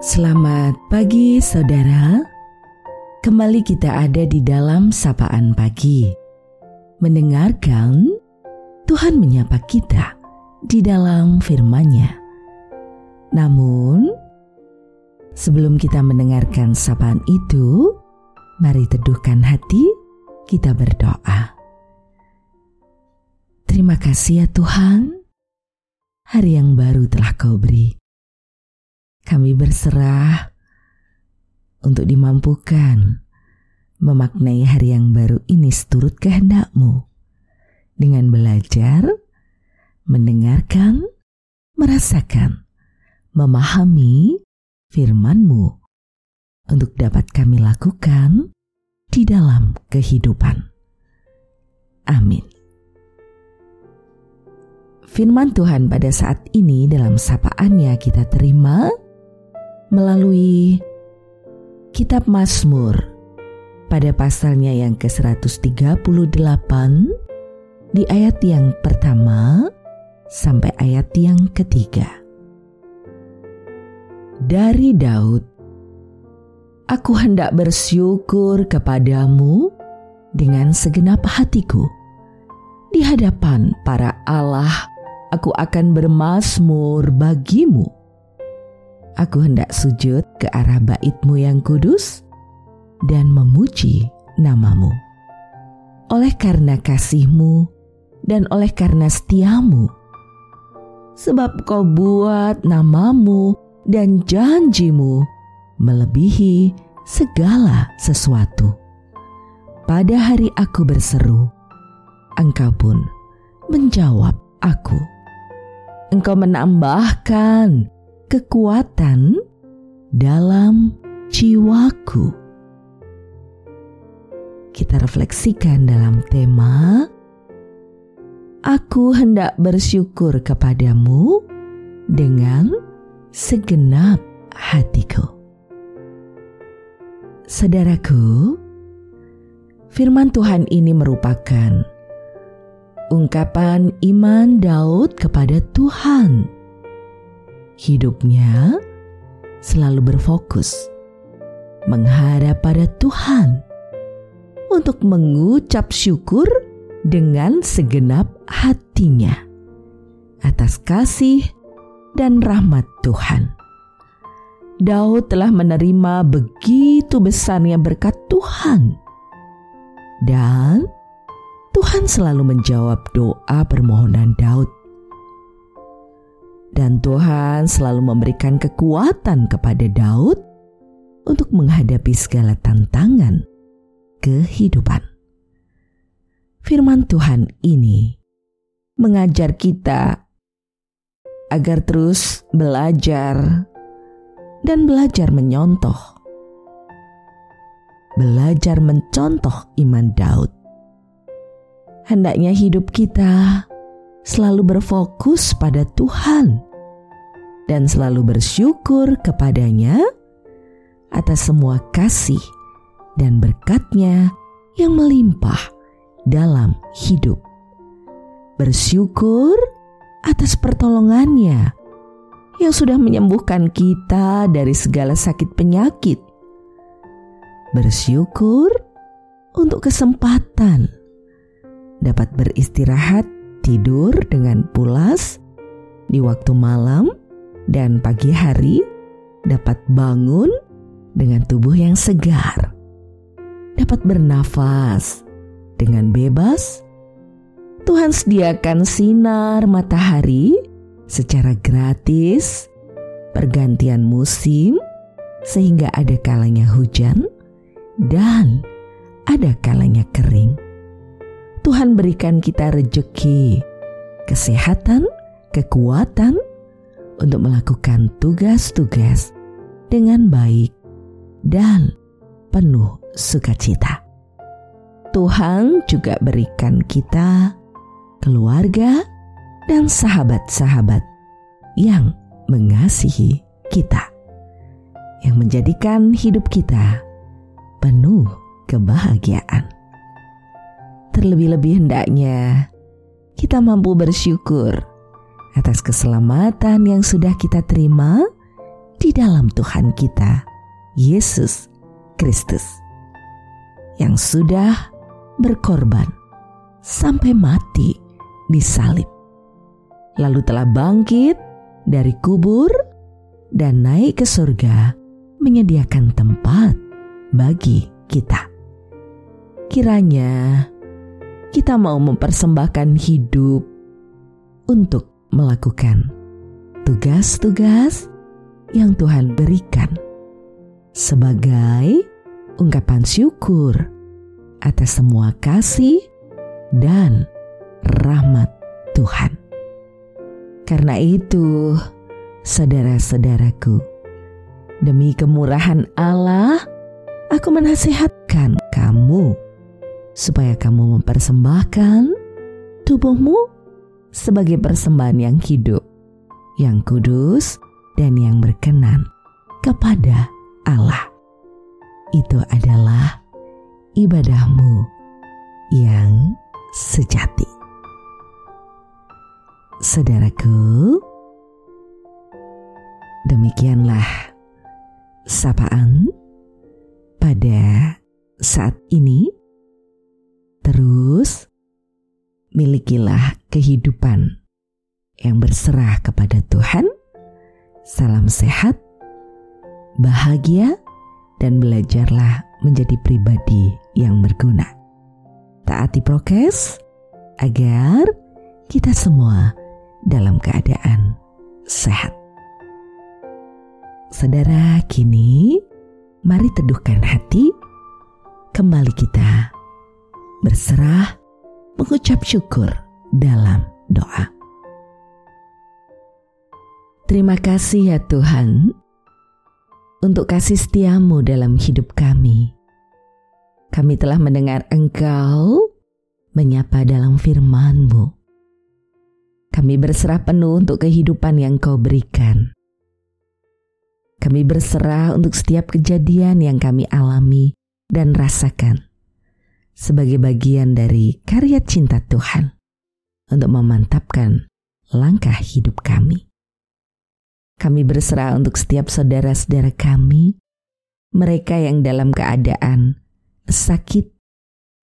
Selamat pagi saudara. Kembali kita ada di dalam sapaan pagi. Mendengarkan Tuhan menyapa kita di dalam firman-Nya. Namun Sebelum kita mendengarkan sapaan itu Mari teduhkan hati kita berdoa. Terima kasih ya Tuhan. Hari yang baru telah kau beri kami berserah untuk dimampukan memaknai hari yang baru ini seturut kehendakmu dengan belajar, mendengarkan, merasakan, memahami firmanmu untuk dapat kami lakukan di dalam kehidupan. Amin. Firman Tuhan pada saat ini dalam sapaannya kita terima melalui kitab Mazmur pada pasalnya yang ke-138 di ayat yang pertama sampai ayat yang ketiga. Dari Daud, Aku hendak bersyukur kepadamu dengan segenap hatiku. Di hadapan para Allah, aku akan bermasmur bagimu aku hendak sujud ke arah baitmu yang kudus dan memuji namamu. Oleh karena kasihmu dan oleh karena setiamu, sebab kau buat namamu dan janjimu melebihi segala sesuatu. Pada hari aku berseru, engkau pun menjawab aku. Engkau menambahkan kekuatan dalam jiwaku. Kita refleksikan dalam tema Aku hendak bersyukur kepadamu dengan segenap hatiku. Saudaraku, firman Tuhan ini merupakan ungkapan iman Daud kepada Tuhan hidupnya selalu berfokus menghadap pada Tuhan untuk mengucap syukur dengan segenap hatinya atas kasih dan rahmat Tuhan. Daud telah menerima begitu besarnya berkat Tuhan, dan Tuhan selalu menjawab doa permohonan Daud dan Tuhan selalu memberikan kekuatan kepada Daud untuk menghadapi segala tantangan kehidupan. Firman Tuhan ini mengajar kita agar terus belajar dan belajar menyontoh. Belajar mencontoh iman Daud. Hendaknya hidup kita selalu berfokus pada Tuhan dan selalu bersyukur kepadanya atas semua kasih dan berkatnya yang melimpah dalam hidup. Bersyukur atas pertolongannya yang sudah menyembuhkan kita dari segala sakit penyakit. Bersyukur untuk kesempatan dapat beristirahat tidur dengan pulas di waktu malam dan pagi hari dapat bangun dengan tubuh yang segar, dapat bernafas dengan bebas. Tuhan sediakan sinar matahari secara gratis, pergantian musim, sehingga ada kalanya hujan dan ada kalanya kering. Tuhan berikan kita rejeki, kesehatan, kekuatan untuk melakukan tugas-tugas dengan baik dan penuh sukacita. Tuhan juga berikan kita keluarga dan sahabat-sahabat yang mengasihi kita, yang menjadikan hidup kita penuh kebahagiaan. Terlebih-lebih hendaknya kita mampu bersyukur atas keselamatan yang sudah kita terima di dalam Tuhan kita, Yesus Kristus, yang sudah berkorban sampai mati di salib, lalu telah bangkit dari kubur dan naik ke surga, menyediakan tempat bagi kita. Kiranya kita mau mempersembahkan hidup untuk melakukan tugas-tugas yang Tuhan berikan sebagai ungkapan syukur atas semua kasih dan rahmat Tuhan. Karena itu, saudara-saudaraku, demi kemurahan Allah, aku menasihatkan kamu supaya kamu mempersembahkan tubuhmu sebagai persembahan yang hidup, yang kudus, dan yang berkenan kepada Allah. Itu adalah ibadahmu yang sejati. Saudaraku, demikianlah sapaan pada saat ini milikilah kehidupan yang berserah kepada Tuhan. Salam sehat, bahagia, dan belajarlah menjadi pribadi yang berguna. Taati prokes agar kita semua dalam keadaan sehat. Saudara, kini mari teduhkan hati. Kembali kita berserah, mengucap syukur dalam doa. Terima kasih ya Tuhan untuk kasih setiamu dalam hidup kami. Kami telah mendengar Engkau menyapa dalam firman-Mu. Kami berserah penuh untuk kehidupan yang Kau berikan. Kami berserah untuk setiap kejadian yang kami alami dan rasakan sebagai bagian dari karya cinta Tuhan untuk memantapkan langkah hidup kami. Kami berserah untuk setiap saudara-saudara kami, mereka yang dalam keadaan sakit,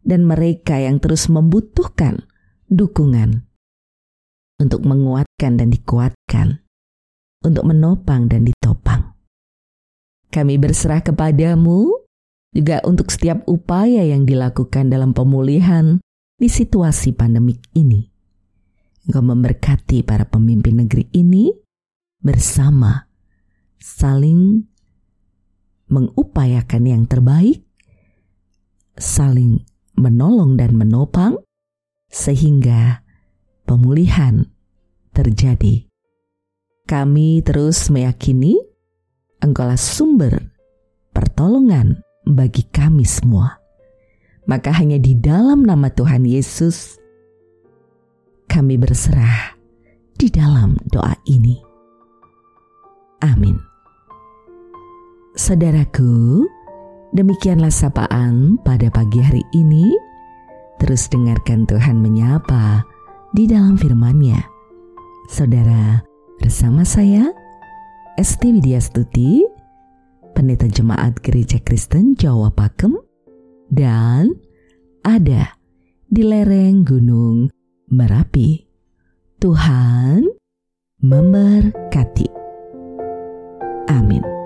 dan mereka yang terus membutuhkan dukungan untuk menguatkan dan dikuatkan, untuk menopang dan ditopang. Kami berserah kepadamu juga untuk setiap upaya yang dilakukan dalam pemulihan di situasi pandemik ini. Engkau memberkati para pemimpin negeri ini bersama saling mengupayakan yang terbaik, saling menolong dan menopang, sehingga pemulihan terjadi. Kami terus meyakini Engkaulah sumber pertolongan bagi kami semua. Maka hanya di dalam nama Tuhan Yesus kami berserah di dalam doa ini. Amin. Saudaraku, demikianlah sapaan pada pagi hari ini. Terus dengarkan Tuhan menyapa di dalam firman-Nya. Saudara, bersama saya Esti Widya Stuti Pendeta Jemaat Gereja Kristen Jawa Pakem, dan ada di lereng Gunung Merapi. Tuhan memberkati. Amin.